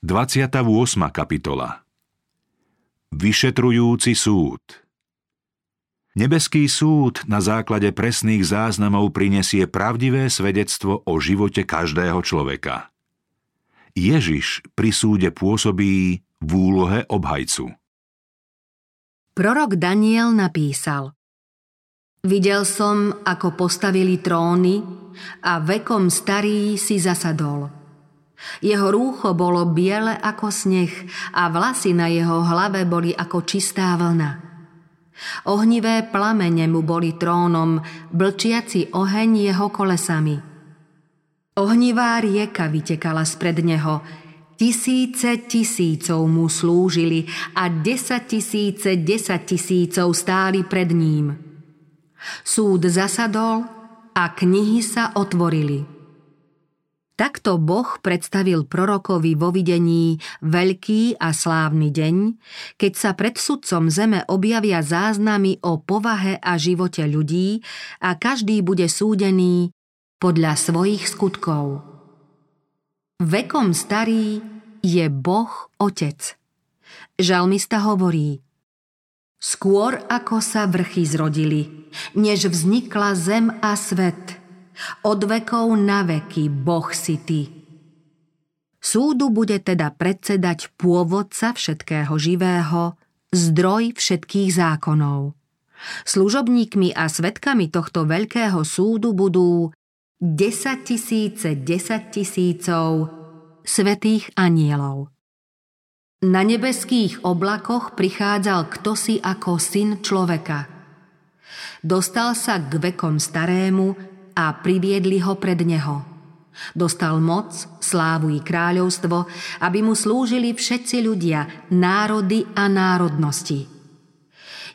28. kapitola Vyšetrujúci súd Nebeský súd na základe presných záznamov prinesie pravdivé svedectvo o živote každého človeka. Ježiš pri súde pôsobí v úlohe obhajcu. Prorok Daniel napísal Videl som, ako postavili tróny a vekom starý si zasadol – jeho rúcho bolo biele ako sneh a vlasy na jeho hlave boli ako čistá vlna. Ohnivé plamene mu boli trónom, blčiaci oheň jeho kolesami. Ohnivá rieka vytekala spred neho, tisíce tisícov mu slúžili a desať tisíce desať tisícov stáli pred ním. Súd zasadol a knihy sa otvorili. Takto Boh predstavil prorokovi vo videní veľký a slávny deň, keď sa pred sudcom zeme objavia záznamy o povahe a živote ľudí a každý bude súdený podľa svojich skutkov. Vekom starý je Boh Otec. Žalmista hovorí Skôr ako sa vrchy zrodili, než vznikla zem a svet – od vekov na veky Boh si ty. Súdu bude teda predsedať pôvodca všetkého živého, zdroj všetkých zákonov. Služobníkmi a svetkami tohto veľkého súdu budú 10 tisíce 10 tisícov svetých anielov. Na nebeských oblakoch prichádzal ktosi ako syn človeka. Dostal sa k vekom starému a priviedli ho pred neho. Dostal moc, slávu i kráľovstvo, aby mu slúžili všetci ľudia, národy a národnosti.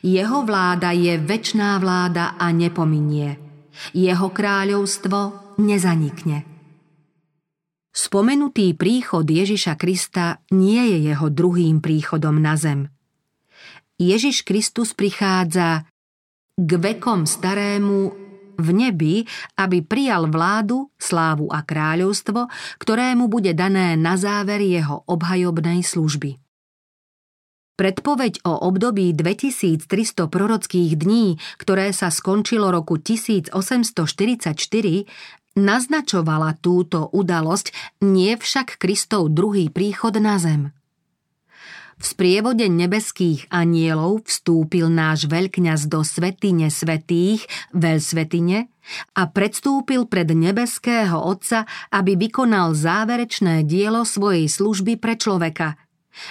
Jeho vláda je väčná vláda a nepominie. Jeho kráľovstvo nezanikne. Spomenutý príchod Ježiša Krista nie je jeho druhým príchodom na zem. Ježiš Kristus prichádza k vekom starému v nebi, aby prijal vládu, slávu a kráľovstvo, ktorému bude dané na záver jeho obhajobnej služby. Predpoveď o období 2300 prorockých dní, ktoré sa skončilo roku 1844, naznačovala túto udalosť, nie však Kristov druhý príchod na zem. V sprievode nebeských anielov vstúpil náš veľkňaz do svetine svetých, veľsvetine, a predstúpil pred nebeského Otca, aby vykonal záverečné dielo svojej služby pre človeka,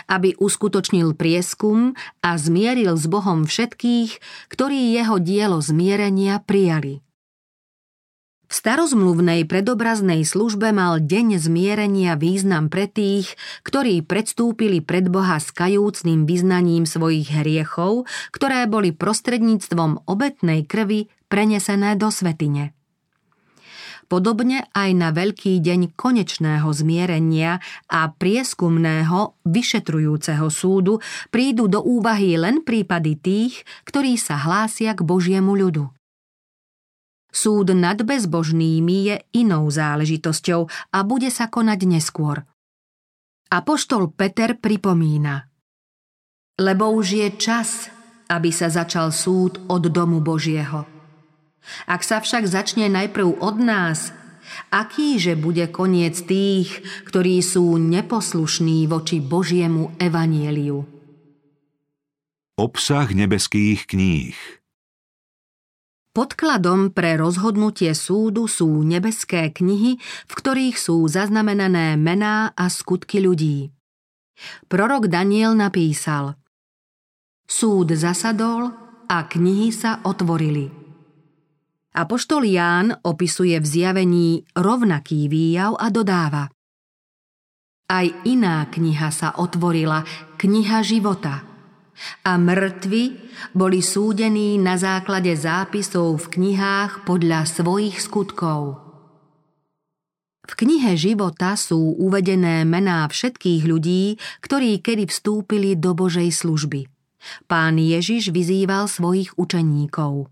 aby uskutočnil prieskum a zmieril s Bohom všetkých, ktorí jeho dielo zmierenia prijali. Starozmluvnej predobraznej službe mal deň zmierenia význam pre tých, ktorí predstúpili pred Boha s kajúcným vyznaním svojich hriechov, ktoré boli prostredníctvom obetnej krvi prenesené do svetine. Podobne aj na veľký deň konečného zmierenia a prieskumného vyšetrujúceho súdu prídu do úvahy len prípady tých, ktorí sa hlásia k Božiemu ľudu. Súd nad bezbožnými je inou záležitosťou a bude sa konať neskôr. Apoštol Peter pripomína Lebo už je čas, aby sa začal súd od domu Božieho. Ak sa však začne najprv od nás, akýže bude koniec tých, ktorí sú neposlušní voči Božiemu evanieliu? Obsah nebeských kníh Podkladom pre rozhodnutie súdu sú nebeské knihy, v ktorých sú zaznamenané mená a skutky ľudí. Prorok Daniel napísal Súd zasadol a knihy sa otvorili. Apoštol Ján opisuje v zjavení rovnaký výjav a dodáva Aj iná kniha sa otvorila, kniha života – a mŕtvi boli súdení na základe zápisov v knihách podľa svojich skutkov. V knihe života sú uvedené mená všetkých ľudí, ktorí kedy vstúpili do Božej služby. Pán Ježiš vyzýval svojich učeníkov.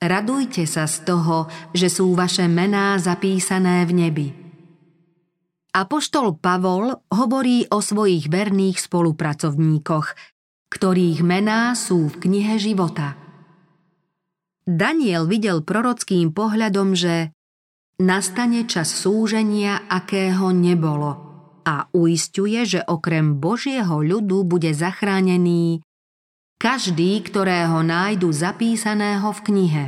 Radujte sa z toho, že sú vaše mená zapísané v nebi. Apoštol Pavol hovorí o svojich verných spolupracovníkoch, ktorých mená sú v knihe života. Daniel videl prorockým pohľadom, že nastane čas súženia, akého nebolo a uistuje, že okrem Božieho ľudu bude zachránený každý, ktorého nájdu zapísaného v knihe.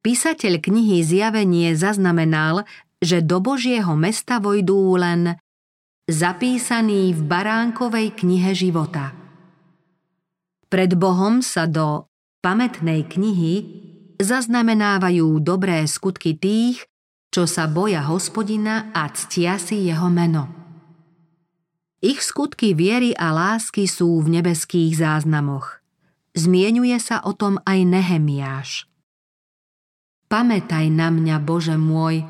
Písateľ knihy Zjavenie zaznamenal, že do Božieho mesta vojdú len zapísaný v baránkovej knihe života. Pred Bohom sa do pamätnej knihy zaznamenávajú dobré skutky tých, čo sa boja hospodina a ctia si jeho meno. Ich skutky viery a lásky sú v nebeských záznamoch. Zmienuje sa o tom aj Nehemiáš. Pamätaj na mňa, Bože môj,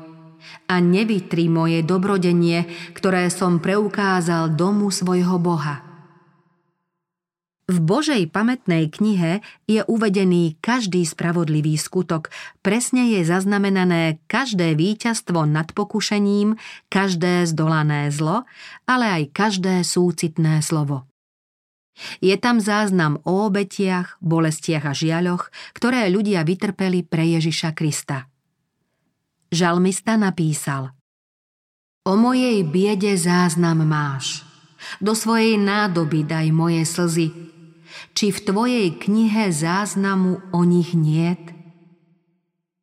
a nevytri moje dobrodenie, ktoré som preukázal domu svojho Boha. V Božej pamätnej knihe je uvedený každý spravodlivý skutok, presne je zaznamenané každé víťazstvo nad pokušením, každé zdolané zlo, ale aj každé súcitné slovo. Je tam záznam o obetiach, bolestiach a žiaľoch, ktoré ľudia vytrpeli pre Ježiša Krista. Žalmista napísal O mojej biede záznam máš. Do svojej nádoby daj moje slzy, či v tvojej knihe záznamu o nich niet?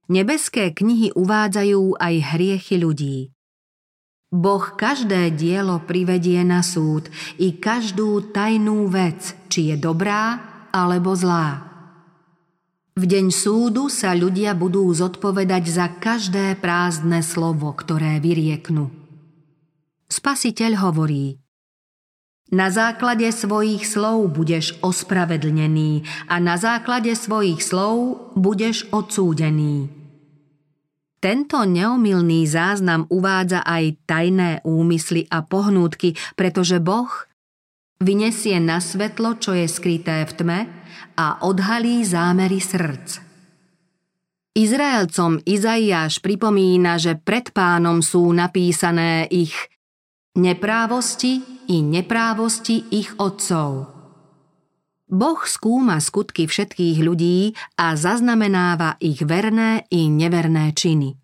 Nebeské knihy uvádzajú aj hriechy ľudí. Boh každé dielo privedie na súd i každú tajnú vec, či je dobrá alebo zlá. V deň súdu sa ľudia budú zodpovedať za každé prázdne slovo, ktoré vyrieknú. Spasiteľ hovorí – na základe svojich slov budeš ospravedlnený a na základe svojich slov budeš odsúdený. Tento neomilný záznam uvádza aj tajné úmysly a pohnútky, pretože Boh vyniesie na svetlo, čo je skryté v tme a odhalí zámery srdc. Izraelcom Izaiáš pripomína, že pred pánom sú napísané ich neprávosti i neprávosti ich otcov. Boh skúma skutky všetkých ľudí a zaznamenáva ich verné i neverné činy.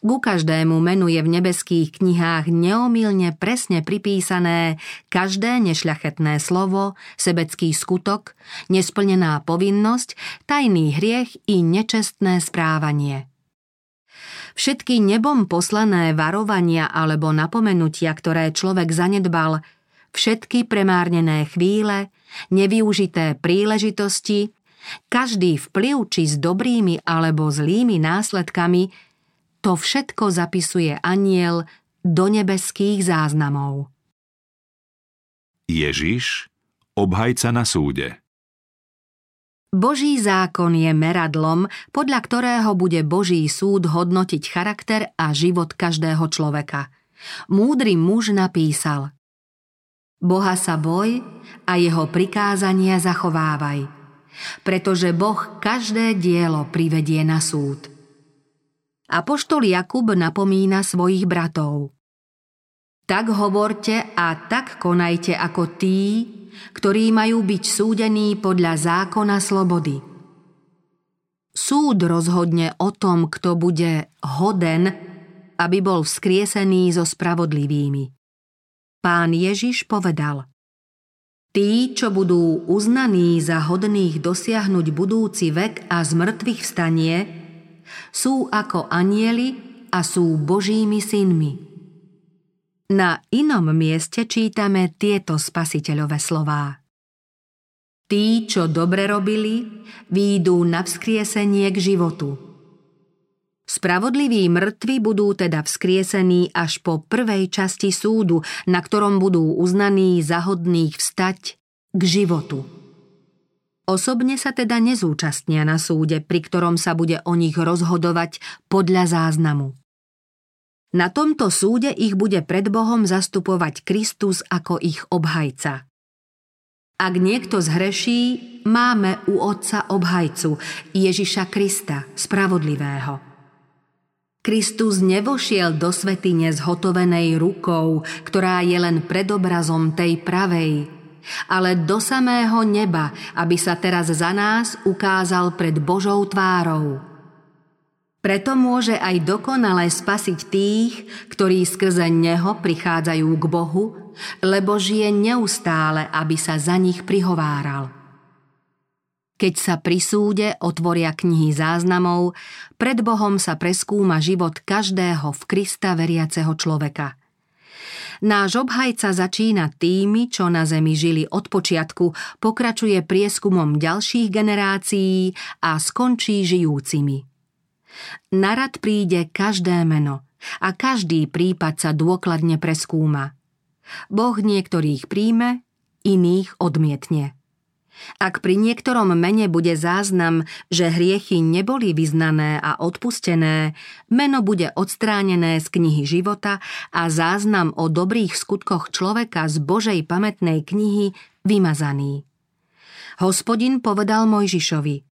Ku každému menu je v nebeských knihách neomilne presne pripísané každé nešľachetné slovo, sebecký skutok, nesplnená povinnosť, tajný hriech i nečestné správanie. Všetky nebom poslané varovania alebo napomenutia, ktoré človek zanedbal, všetky premárnené chvíle, nevyužité príležitosti, každý vplyv či s dobrými alebo zlými následkami, to všetko zapisuje aniel do nebeských záznamov. Ježiš, obhajca na súde. Boží zákon je meradlom, podľa ktorého bude Boží súd hodnotiť charakter a život každého človeka. Múdry muž napísal Boha sa boj a jeho prikázania zachovávaj, pretože Boh každé dielo privedie na súd. Apoštol Jakub napomína svojich bratov. Tak hovorte a tak konajte ako tí, ktorí majú byť súdení podľa zákona slobody. Súd rozhodne o tom, kto bude hoden, aby bol vzkriesený so spravodlivými. Pán Ježiš povedal Tí, čo budú uznaní za hodných dosiahnuť budúci vek a z mŕtvych vstanie, sú ako anieli a sú Božími synmi. Na inom mieste čítame tieto spasiteľové slová. Tí, čo dobre robili, výjdú na vzkriesenie k životu. Spravodliví mŕtvi budú teda vzkriesení až po prvej časti súdu, na ktorom budú uznaní za vstať k životu. Osobne sa teda nezúčastnia na súde, pri ktorom sa bude o nich rozhodovať podľa záznamu. Na tomto súde ich bude pred Bohom zastupovať Kristus ako ich obhajca. Ak niekto zhreší, máme u Otca obhajcu, Ježiša Krista, spravodlivého. Kristus nevošiel do svetine zhotovenej rukou, ktorá je len predobrazom tej pravej, ale do samého neba, aby sa teraz za nás ukázal pred Božou tvárou. Preto môže aj dokonale spasiť tých, ktorí skrze Neho prichádzajú k Bohu, lebo žije neustále, aby sa za nich prihováral. Keď sa pri súde otvoria knihy záznamov, pred Bohom sa preskúma život každého v Krista veriaceho človeka. Náš obhajca začína tými, čo na zemi žili od počiatku, pokračuje prieskumom ďalších generácií a skončí žijúcimi. Narad príde každé meno a každý prípad sa dôkladne preskúma. Boh niektorých príjme, iných odmietne. Ak pri niektorom mene bude záznam, že hriechy neboli vyznané a odpustené, meno bude odstránené z knihy života a záznam o dobrých skutkoch človeka z Božej pamätnej knihy vymazaný. Hospodin povedal Mojžišovi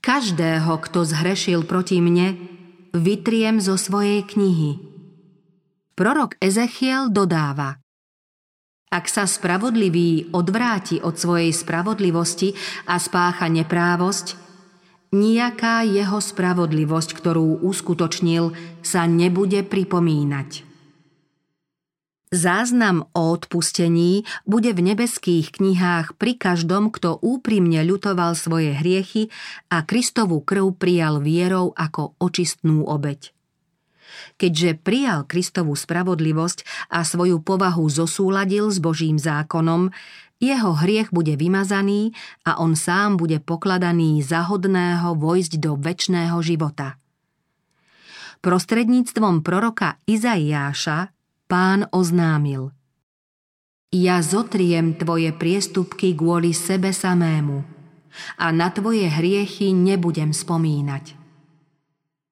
Každého, kto zhrešil proti mne, vytriem zo svojej knihy. Prorok Ezechiel dodáva – ak sa spravodlivý odvráti od svojej spravodlivosti a spácha neprávosť, nejaká jeho spravodlivosť, ktorú uskutočnil, sa nebude pripomínať. Záznam o odpustení bude v nebeských knihách pri každom, kto úprimne ľutoval svoje hriechy a Kristovú krv prijal vierou ako očistnú obeď keďže prijal Kristovú spravodlivosť a svoju povahu zosúladil s Božím zákonom, jeho hriech bude vymazaný a on sám bude pokladaný za hodného vojsť do väčšného života. Prostredníctvom proroka Izaiáša pán oznámil Ja zotriem tvoje priestupky kvôli sebe samému a na tvoje hriechy nebudem spomínať.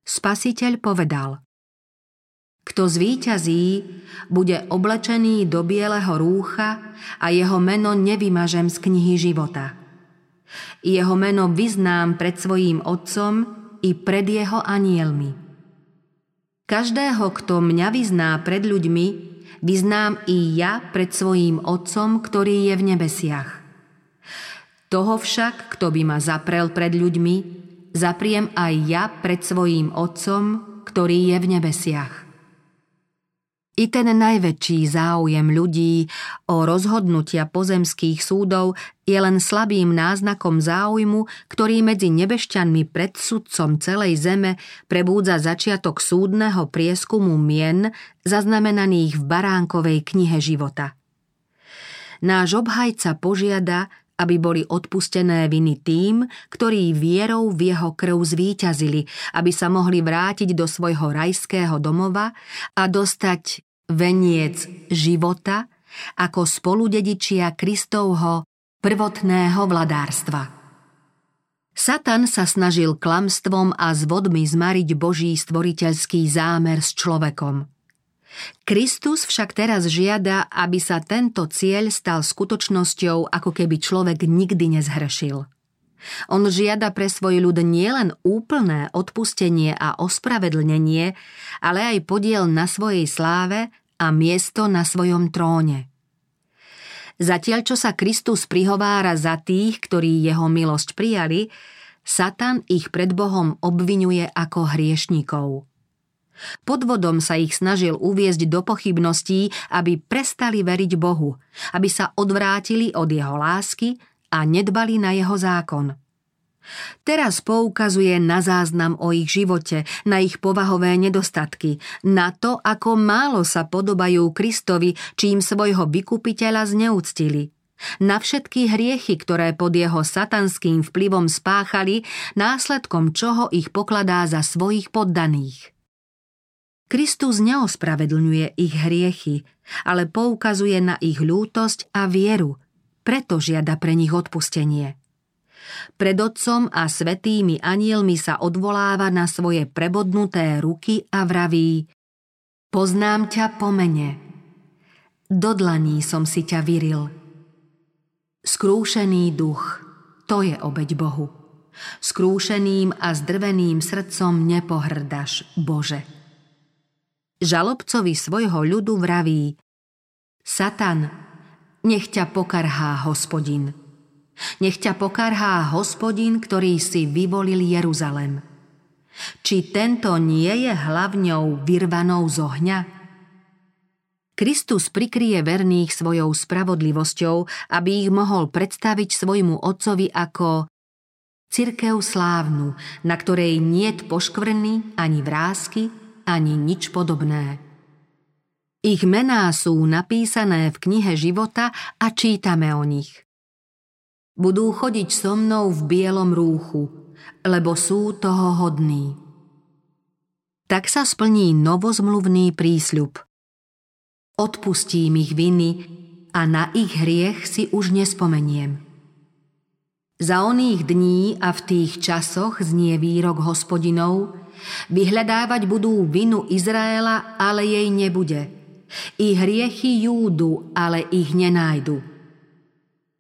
Spasiteľ povedal kto zvíťazí, bude oblečený do bieleho rúcha a jeho meno nevymažem z knihy života. Jeho meno vyznám pred svojím otcom i pred jeho anielmi. Každého, kto mňa vyzná pred ľuďmi, vyznám i ja pred svojím otcom, ktorý je v nebesiach. Toho však, kto by ma zaprel pred ľuďmi, zapriem aj ja pred svojím otcom, ktorý je v nebesiach. I ten najväčší záujem ľudí o rozhodnutia pozemských súdov je len slabým náznakom záujmu, ktorý medzi nebešťanmi pred sudcom celej zeme prebúdza začiatok súdneho prieskumu mien zaznamenaných v baránkovej knihe života. Náš obhajca požiada, aby boli odpustené viny tým, ktorí vierou v jeho krv zvíťazili, aby sa mohli vrátiť do svojho rajského domova a dostať veniec života ako spoludedičia Kristovho prvotného vladárstva. Satan sa snažil klamstvom a s vodmi zmariť Boží stvoriteľský zámer s človekom. Kristus však teraz žiada, aby sa tento cieľ stal skutočnosťou, ako keby človek nikdy nezhrešil. On žiada pre svoj ľud nielen úplné odpustenie a ospravedlnenie, ale aj podiel na svojej sláve a miesto na svojom tróne. Zatiaľ, čo sa Kristus prihovára za tých, ktorí jeho milosť prijali, Satan ich pred Bohom obvinuje ako hriešnikov. Podvodom sa ich snažil uviezť do pochybností, aby prestali veriť Bohu, aby sa odvrátili od jeho lásky a nedbali na jeho zákon. Teraz poukazuje na záznam o ich živote, na ich povahové nedostatky, na to, ako málo sa podobajú Kristovi, čím svojho vykupiteľa zneúctili. Na všetky hriechy, ktoré pod jeho satanským vplyvom spáchali, následkom čoho ich pokladá za svojich poddaných. Kristus neospravedlňuje ich hriechy, ale poukazuje na ich ľútosť a vieru, preto žiada pre nich odpustenie. Pred otcom a svetými anielmi sa odvoláva na svoje prebodnuté ruky a vraví Poznám ťa po mene. Do dlaní som si ťa vyril. Skrúšený duch, to je obeď Bohu. Skrúšeným a zdrveným srdcom nepohrdaš, Bože. Žalobcovi svojho ľudu vraví Satan, nech ťa pokarhá hospodin. Nech ťa pokarhá hospodin, ktorý si vyvolil Jeruzalem. Či tento nie je hlavňou vyrvanou z ohňa? Kristus prikrie verných svojou spravodlivosťou, aby ich mohol predstaviť svojmu otcovi ako cirkev slávnu, na ktorej niet poškvrny ani vrázky, ani nič podobné. Ich mená sú napísané v knihe života a čítame o nich. Budú chodiť so mnou v bielom rúchu, lebo sú toho hodní. Tak sa splní novozmluvný prísľub. Odpustím ich viny a na ich hriech si už nespomeniem. Za oných dní a v tých časoch znie výrok hospodinov, vyhľadávať budú vinu Izraela, ale jej nebude. I hriechy Júdu, ale ich nenájdu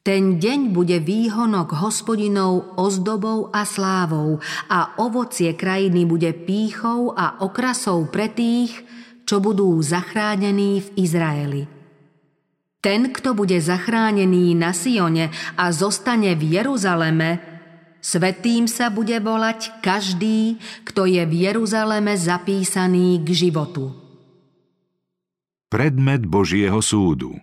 ten deň bude výhonok hospodinov ozdobou a slávou a ovocie krajiny bude pýchou a okrasou pre tých, čo budú zachránení v Izraeli. Ten, kto bude zachránený na Sione a zostane v Jeruzaleme, svetým sa bude volať každý, kto je v Jeruzaleme zapísaný k životu. Predmet Božieho súdu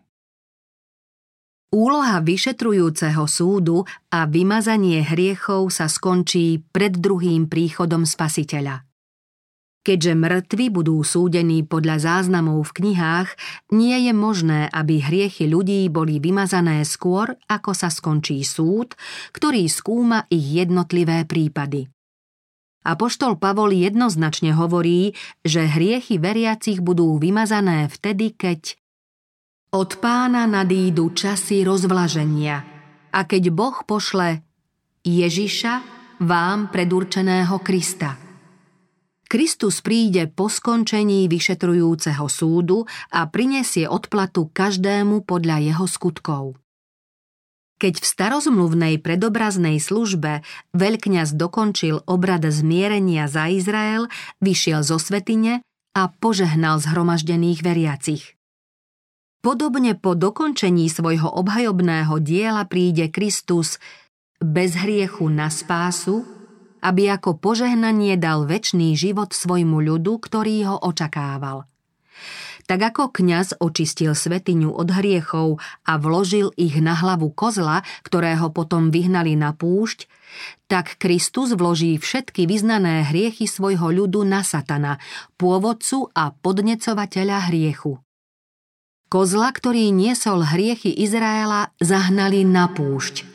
Úloha vyšetrujúceho súdu a vymazanie hriechov sa skončí pred druhým príchodom spasiteľa. Keďže mŕtvi budú súdení podľa záznamov v knihách, nie je možné, aby hriechy ľudí boli vymazané skôr, ako sa skončí súd, ktorý skúma ich jednotlivé prípady. Apoštol Pavol jednoznačne hovorí, že hriechy veriacich budú vymazané vtedy, keď od pána nadídu časy rozvlaženia a keď Boh pošle Ježiša, vám predurčeného Krista. Kristus príde po skončení vyšetrujúceho súdu a prinesie odplatu každému podľa jeho skutkov. Keď v starozmluvnej predobraznej službe veľkňaz dokončil obrad zmierenia za Izrael, vyšiel zo svetine a požehnal zhromaždených veriacich. Podobne po dokončení svojho obhajobného diela príde Kristus bez hriechu na spásu, aby ako požehnanie dal väčší život svojmu ľudu, ktorý ho očakával. Tak ako kňaz očistil svetiňu od hriechov a vložil ich na hlavu kozla, ktorého potom vyhnali na púšť, tak Kristus vloží všetky vyznané hriechy svojho ľudu na satana, pôvodcu a podnecovateľa hriechu. Kozla, ktorý niesol hriechy Izraela, zahnali na púšť.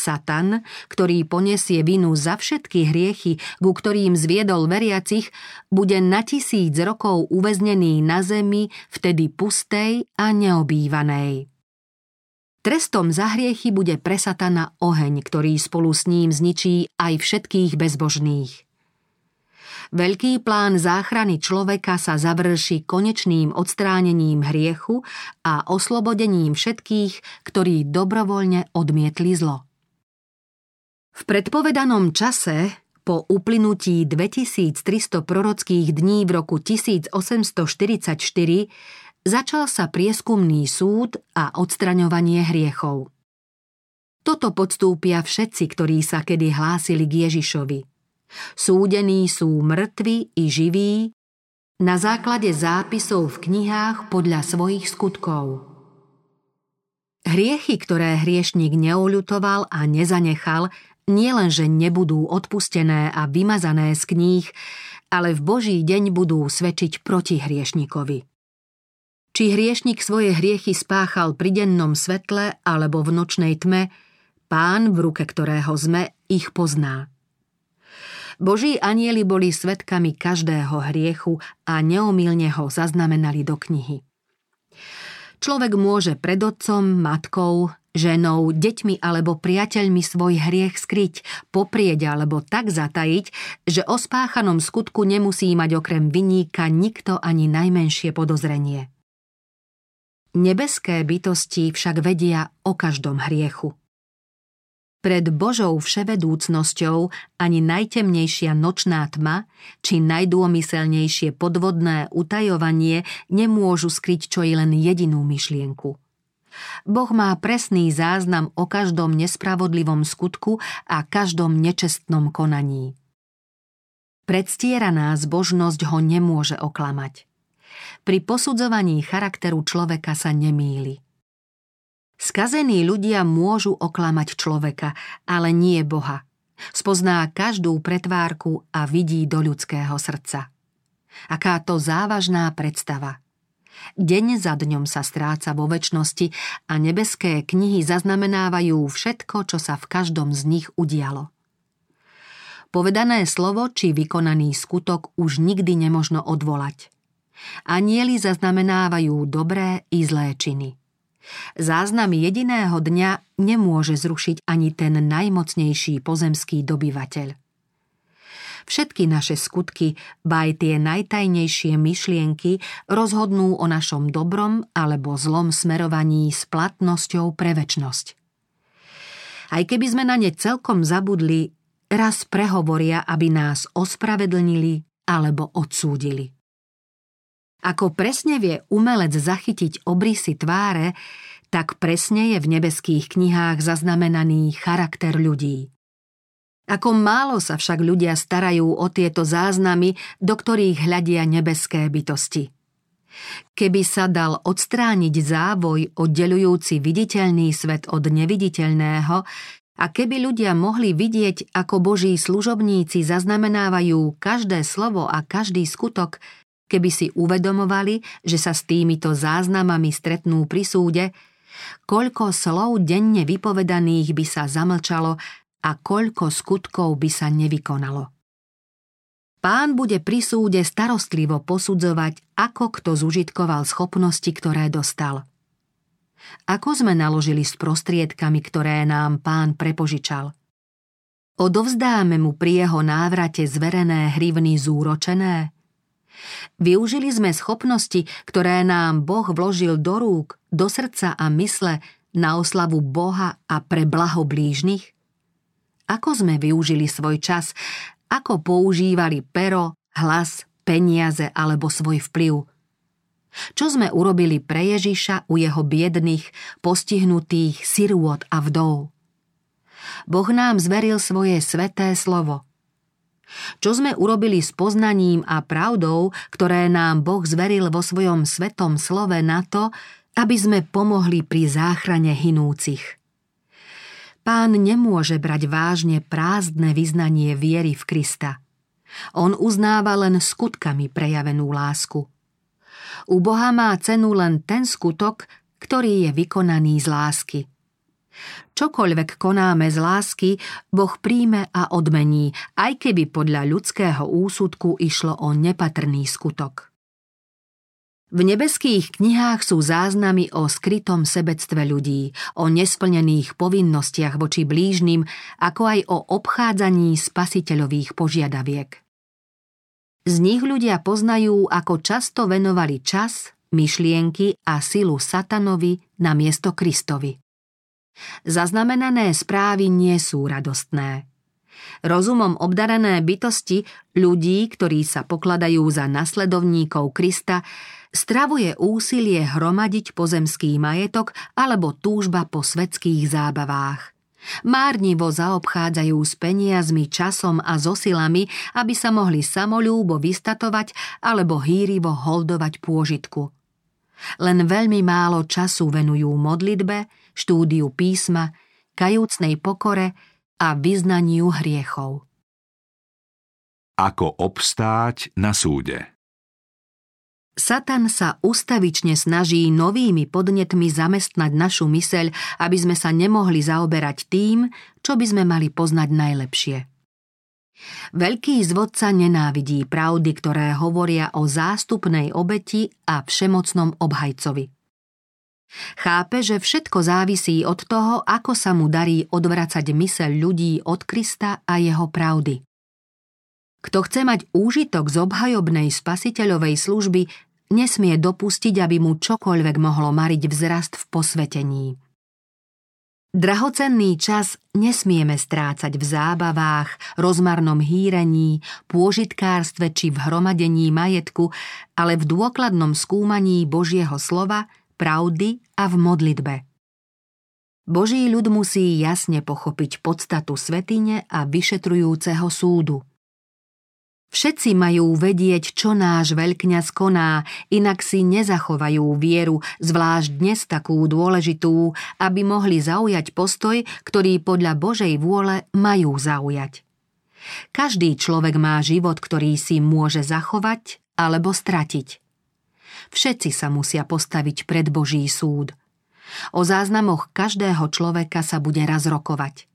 Satan, ktorý poniesie vinu za všetky hriechy, ku ktorým zviedol veriacich, bude na tisíc rokov uväznený na zemi, vtedy pustej a neobývanej. Trestom za hriechy bude pre Satana oheň, ktorý spolu s ním zničí aj všetkých bezbožných. Veľký plán záchrany človeka sa završí konečným odstránením hriechu a oslobodením všetkých, ktorí dobrovoľne odmietli zlo. V predpovedanom čase, po uplynutí 2300 prorockých dní v roku 1844, začal sa prieskumný súd a odstraňovanie hriechov. Toto podstúpia všetci, ktorí sa kedy hlásili k Ježišovi. Súdení sú mŕtvi i živí na základe zápisov v knihách podľa svojich skutkov. Hriechy, ktoré hriešnik neoľutoval a nezanechal, nielenže nebudú odpustené a vymazané z kníh, ale v Boží deň budú svedčiť proti hriešnikovi. Či hriešnik svoje hriechy spáchal pri dennom svetle alebo v nočnej tme, pán, v ruke ktorého sme, ich pozná. Boží anieli boli svetkami každého hriechu a neomilne ho zaznamenali do knihy. Človek môže pred otcom, matkou, ženou, deťmi alebo priateľmi svoj hriech skryť, poprieť alebo tak zatajiť, že o spáchanom skutku nemusí mať okrem vyníka nikto ani najmenšie podozrenie. Nebeské bytosti však vedia o každom hriechu. Pred Božou vševedúcnosťou ani najtemnejšia nočná tma či najdômyselnejšie podvodné utajovanie nemôžu skryť čo i len jedinú myšlienku. Boh má presný záznam o každom nespravodlivom skutku a každom nečestnom konaní. Predstieraná zbožnosť ho nemôže oklamať. Pri posudzovaní charakteru človeka sa nemýli. Skazení ľudia môžu oklamať človeka, ale nie Boha. Spozná každú pretvárku a vidí do ľudského srdca. Aká to závažná predstava. Deň za dňom sa stráca vo väčšnosti a nebeské knihy zaznamenávajú všetko, čo sa v každom z nich udialo. Povedané slovo či vykonaný skutok už nikdy nemožno odvolať. Anieli zaznamenávajú dobré i zlé činy. Záznam jediného dňa nemôže zrušiť ani ten najmocnejší pozemský dobyvateľ. Všetky naše skutky, ba aj tie najtajnejšie myšlienky rozhodnú o našom dobrom alebo zlom smerovaní s platnosťou pre väčnosť. Aj keby sme na ne celkom zabudli, raz prehovoria, aby nás ospravedlnili alebo odsúdili. Ako presne vie umelec zachytiť obrysy tváre, tak presne je v nebeských knihách zaznamenaný charakter ľudí. Ako málo sa však ľudia starajú o tieto záznamy, do ktorých hľadia nebeské bytosti. Keby sa dal odstrániť závoj oddelujúci viditeľný svet od neviditeľného a keby ľudia mohli vidieť, ako boží služobníci zaznamenávajú každé slovo a každý skutok, keby si uvedomovali, že sa s týmito záznamami stretnú pri súde, koľko slov denne vypovedaných by sa zamlčalo a koľko skutkov by sa nevykonalo. Pán bude pri súde starostlivo posudzovať, ako kto zužitkoval schopnosti, ktoré dostal. Ako sme naložili s prostriedkami, ktoré nám pán prepožičal. Odovzdáme mu pri jeho návrate zverené hrivny zúročené? Využili sme schopnosti, ktoré nám Boh vložil do rúk, do srdca a mysle na oslavu Boha a pre blaho blížnych? Ako sme využili svoj čas, ako používali pero, hlas, peniaze alebo svoj vplyv. Čo sme urobili pre Ježiša u jeho biedných, postihnutých sirôt a vdov? Boh nám zveril svoje sveté slovo – čo sme urobili s poznaním a pravdou, ktoré nám Boh zveril vo svojom svetom slove na to, aby sme pomohli pri záchrane hinúcich. Pán nemôže brať vážne prázdne vyznanie viery v Krista. On uznáva len skutkami prejavenú lásku. U Boha má cenu len ten skutok, ktorý je vykonaný z lásky – Čokoľvek konáme z lásky, Boh príjme a odmení, aj keby podľa ľudského úsudku išlo o nepatrný skutok. V nebeských knihách sú záznamy o skrytom sebectve ľudí, o nesplnených povinnostiach voči blížnym, ako aj o obchádzaní spasiteľových požiadaviek. Z nich ľudia poznajú, ako často venovali čas, myšlienky a silu satanovi na miesto Kristovi. Zaznamenané správy nie sú radostné. Rozumom obdarané bytosti, ľudí, ktorí sa pokladajú za nasledovníkov Krista, stravuje úsilie hromadiť pozemský majetok alebo túžba po svetských zábavách. Márnivo zaobchádzajú s peniazmi, časom a zosilami, aby sa mohli samolúbo vystatovať alebo hýrivo holdovať pôžitku. Len veľmi málo času venujú modlitbe, štúdiu písma, kajúcnej pokore a vyznaniu hriechov. Ako obstáť na súde Satan sa ustavične snaží novými podnetmi zamestnať našu myseľ, aby sme sa nemohli zaoberať tým, čo by sme mali poznať najlepšie. Veľký zvodca nenávidí pravdy, ktoré hovoria o zástupnej obeti a všemocnom obhajcovi. Chápe, že všetko závisí od toho, ako sa mu darí odvracať myseľ ľudí od Krista a jeho pravdy. Kto chce mať úžitok z obhajobnej spasiteľovej služby, nesmie dopustiť, aby mu čokoľvek mohlo mariť vzrast v posvetení. Drahocenný čas nesmieme strácať v zábavách, rozmarnom hýrení, pôžitkárstve či v hromadení majetku, ale v dôkladnom skúmaní Božieho slova, pravdy a v modlitbe. Boží ľud musí jasne pochopiť podstatu svetine a vyšetrujúceho súdu – Všetci majú vedieť, čo náš veľkňaz koná, inak si nezachovajú vieru, zvlášť dnes takú dôležitú, aby mohli zaujať postoj, ktorý podľa Božej vôle majú zaujať. Každý človek má život, ktorý si môže zachovať alebo stratiť. Všetci sa musia postaviť pred Boží súd. O záznamoch každého človeka sa bude raz rokovať.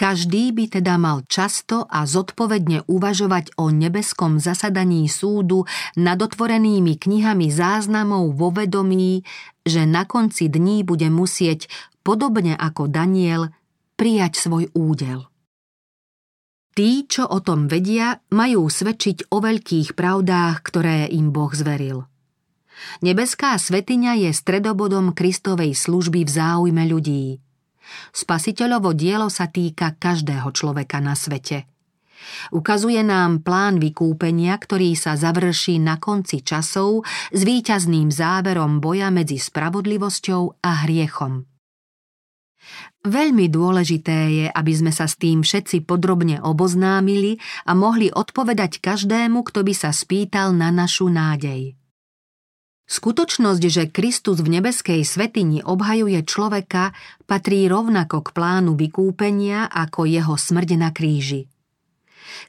Každý by teda mal často a zodpovedne uvažovať o nebeskom zasadaní súdu nad otvorenými knihami záznamov vo vedomí, že na konci dní bude musieť, podobne ako Daniel, prijať svoj údel. Tí, čo o tom vedia, majú svedčiť o veľkých pravdách, ktoré im Boh zveril. Nebeská svetiňa je stredobodom Kristovej služby v záujme ľudí – Spasiteľovo dielo sa týka každého človeka na svete. Ukazuje nám plán vykúpenia, ktorý sa završí na konci časov s víťazným záverom boja medzi spravodlivosťou a hriechom. Veľmi dôležité je, aby sme sa s tým všetci podrobne oboznámili a mohli odpovedať každému, kto by sa spýtal na našu nádej. Skutočnosť, že Kristus v nebeskej svetini obhajuje človeka, patrí rovnako k plánu vykúpenia ako jeho smrť na kríži.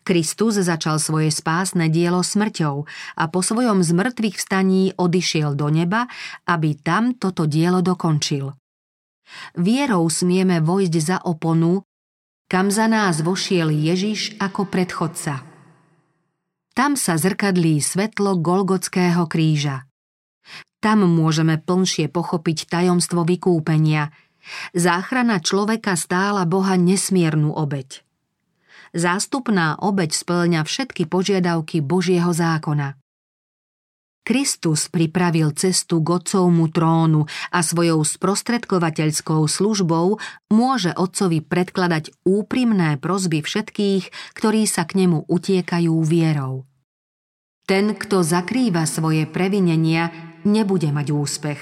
Kristus začal svoje spásne dielo smrťou a po svojom zmrtvých vstaní odišiel do neba, aby tam toto dielo dokončil. Vierou smieme vojsť za oponu, kam za nás vošiel Ježiš ako predchodca. Tam sa zrkadlí svetlo Golgotského kríža – tam môžeme plnšie pochopiť tajomstvo vykúpenia. Záchrana človeka stála Boha nesmiernu obeď. Zástupná obeď splňa všetky požiadavky Božieho zákona. Kristus pripravil cestu k Otcovmu trónu a svojou sprostredkovateľskou službou môže Otcovi predkladať úprimné prozby všetkých, ktorí sa k nemu utiekajú vierou. Ten, kto zakrýva svoje previnenia, nebude mať úspech.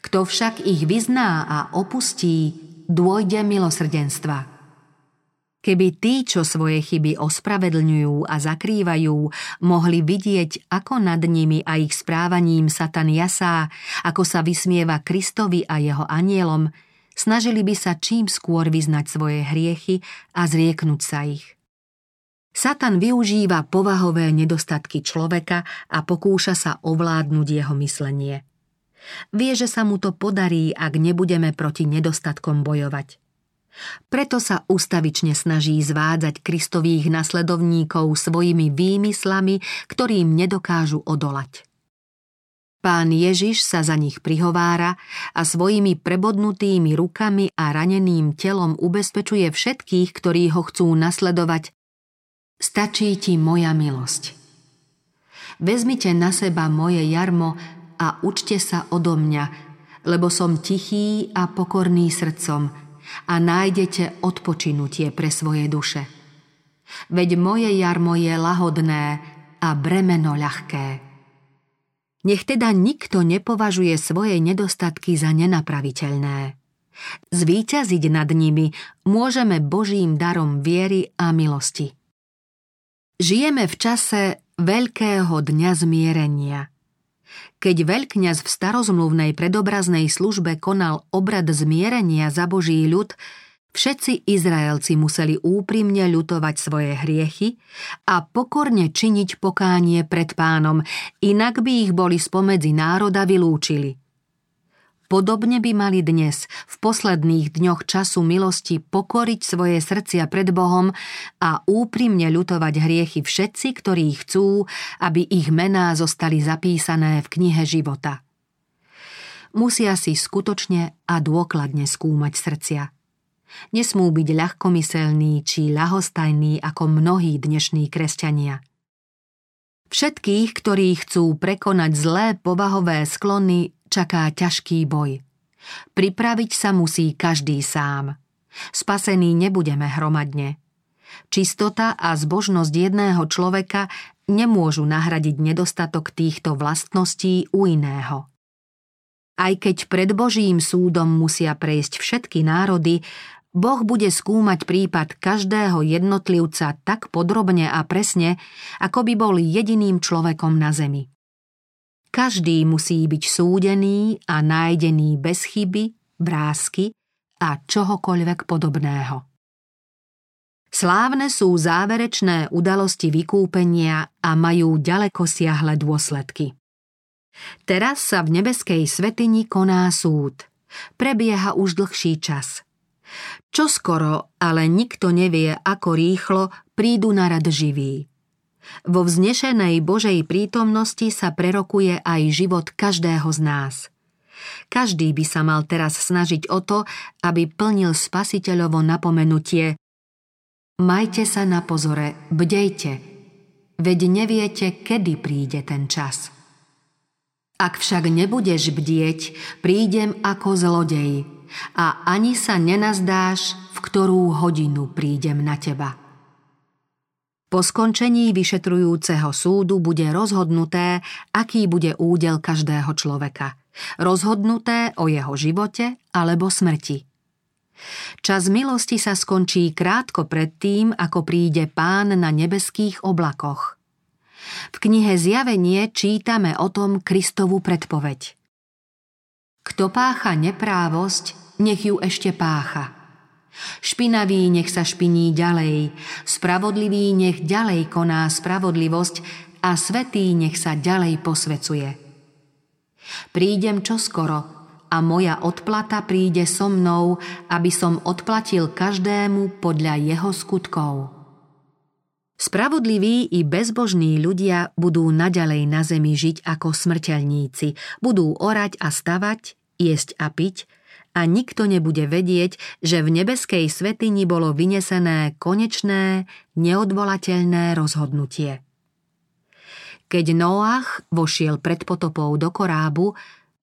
Kto však ich vyzná a opustí, dôjde milosrdenstva. Keby tí, čo svoje chyby ospravedlňujú a zakrývajú, mohli vidieť, ako nad nimi a ich správaním Satan jasá, ako sa vysmieva Kristovi a jeho anielom, snažili by sa čím skôr vyznať svoje hriechy a zrieknúť sa ich. Satan využíva povahové nedostatky človeka a pokúša sa ovládnuť jeho myslenie. Vie, že sa mu to podarí, ak nebudeme proti nedostatkom bojovať. Preto sa ustavične snaží zvádzať kristových nasledovníkov svojimi výmyslami, ktorým nedokážu odolať. Pán Ježiš sa za nich prihovára a svojimi prebodnutými rukami a raneným telom ubezpečuje všetkých, ktorí ho chcú nasledovať, Stačí ti moja milosť. Vezmite na seba moje jarmo a učte sa odo mňa, lebo som tichý a pokorný srdcom a nájdete odpočinutie pre svoje duše. Veď moje jarmo je lahodné a bremeno ľahké. Nech teda nikto nepovažuje svoje nedostatky za nenapraviteľné. Zvíťaziť nad nimi môžeme Božím darom viery a milosti. Žijeme v čase Veľkého dňa zmierenia. Keď veľkňaz v starozmluvnej predobraznej službe konal obrad zmierenia za Boží ľud, všetci Izraelci museli úprimne ľutovať svoje hriechy a pokorne činiť pokánie pred pánom, inak by ich boli spomedzi národa vylúčili. Podobne by mali dnes, v posledných dňoch času milosti, pokoriť svoje srdcia pred Bohom a úprimne ľutovať hriechy všetci, ktorí chcú, aby ich mená zostali zapísané v knihe života. Musia si skutočne a dôkladne skúmať srdcia. Nesmú byť ľahkomyselní či ľahostajní ako mnohí dnešní kresťania – Všetkých, ktorí chcú prekonať zlé povahové sklony, čaká ťažký boj. Pripraviť sa musí každý sám. Spasený nebudeme hromadne. Čistota a zbožnosť jedného človeka nemôžu nahradiť nedostatok týchto vlastností u iného. Aj keď pred Božím súdom musia prejsť všetky národy, Boh bude skúmať prípad každého jednotlivca tak podrobne a presne, ako by bol jediným človekom na zemi. Každý musí byť súdený a nájdený bez chyby, brásky a čohokoľvek podobného. Slávne sú záverečné udalosti vykúpenia a majú ďaleko siahle dôsledky. Teraz sa v nebeskej svetini koná súd. Prebieha už dlhší čas – čo skoro, ale nikto nevie, ako rýchlo prídu na rad živí. Vo vznešenej Božej prítomnosti sa prerokuje aj život každého z nás. Každý by sa mal teraz snažiť o to, aby plnil spasiteľovo napomenutie Majte sa na pozore, bdejte, veď neviete, kedy príde ten čas. Ak však nebudeš bdieť, prídem ako zlodej, a ani sa nenazdáš, v ktorú hodinu prídem na teba. Po skončení vyšetrujúceho súdu bude rozhodnuté, aký bude údel každého človeka. Rozhodnuté o jeho živote alebo smrti. Čas milosti sa skončí krátko pred tým, ako príde pán na nebeských oblakoch. V knihe Zjavenie čítame o tom Kristovu predpoveď. Kto pácha neprávosť, nech ju ešte pácha. Špinavý nech sa špiní ďalej, spravodlivý nech ďalej koná spravodlivosť a svetý nech sa ďalej posvecuje. Prídem čoskoro a moja odplata príde so mnou, aby som odplatil každému podľa jeho skutkov. Spravodliví i bezbožní ľudia budú naďalej na zemi žiť ako smrteľníci, budú orať a stavať, jesť a piť, a nikto nebude vedieť, že v nebeskej svetini bolo vynesené konečné, neodvolateľné rozhodnutie. Keď Noach vošiel pred potopou do korábu,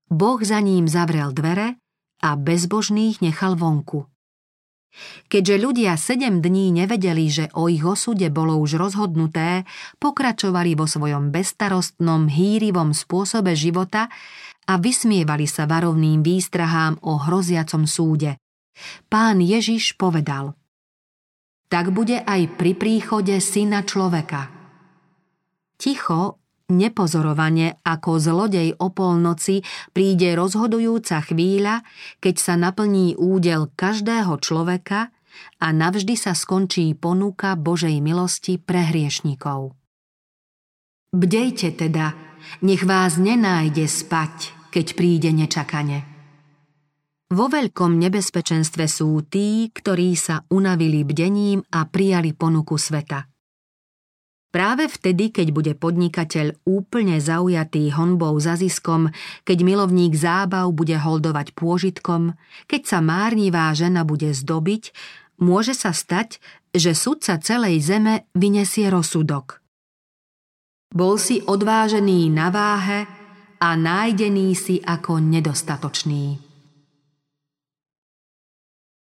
Boh za ním zavrel dvere a bezbožných nechal vonku. Keďže ľudia sedem dní nevedeli, že o ich osude bolo už rozhodnuté, pokračovali vo svojom bestarostnom, hýrivom spôsobe života a vysmievali sa varovným výstrahám o hroziacom súde. Pán Ježiš povedal Tak bude aj pri príchode syna človeka. Ticho, nepozorovane ako zlodej o polnoci príde rozhodujúca chvíľa, keď sa naplní údel každého človeka a navždy sa skončí ponuka Božej milosti pre hriešnikov. Bdejte teda, nech vás nenájde spať, keď príde nečakane. Vo veľkom nebezpečenstve sú tí, ktorí sa unavili bdením a prijali ponuku sveta. Práve vtedy, keď bude podnikateľ úplne zaujatý honbou za ziskom, keď milovník zábav bude holdovať pôžitkom, keď sa márnivá žena bude zdobiť, môže sa stať, že sudca celej zeme vyniesie rozsudok. Bol si odvážený na váhe a nájdený si ako nedostatočný.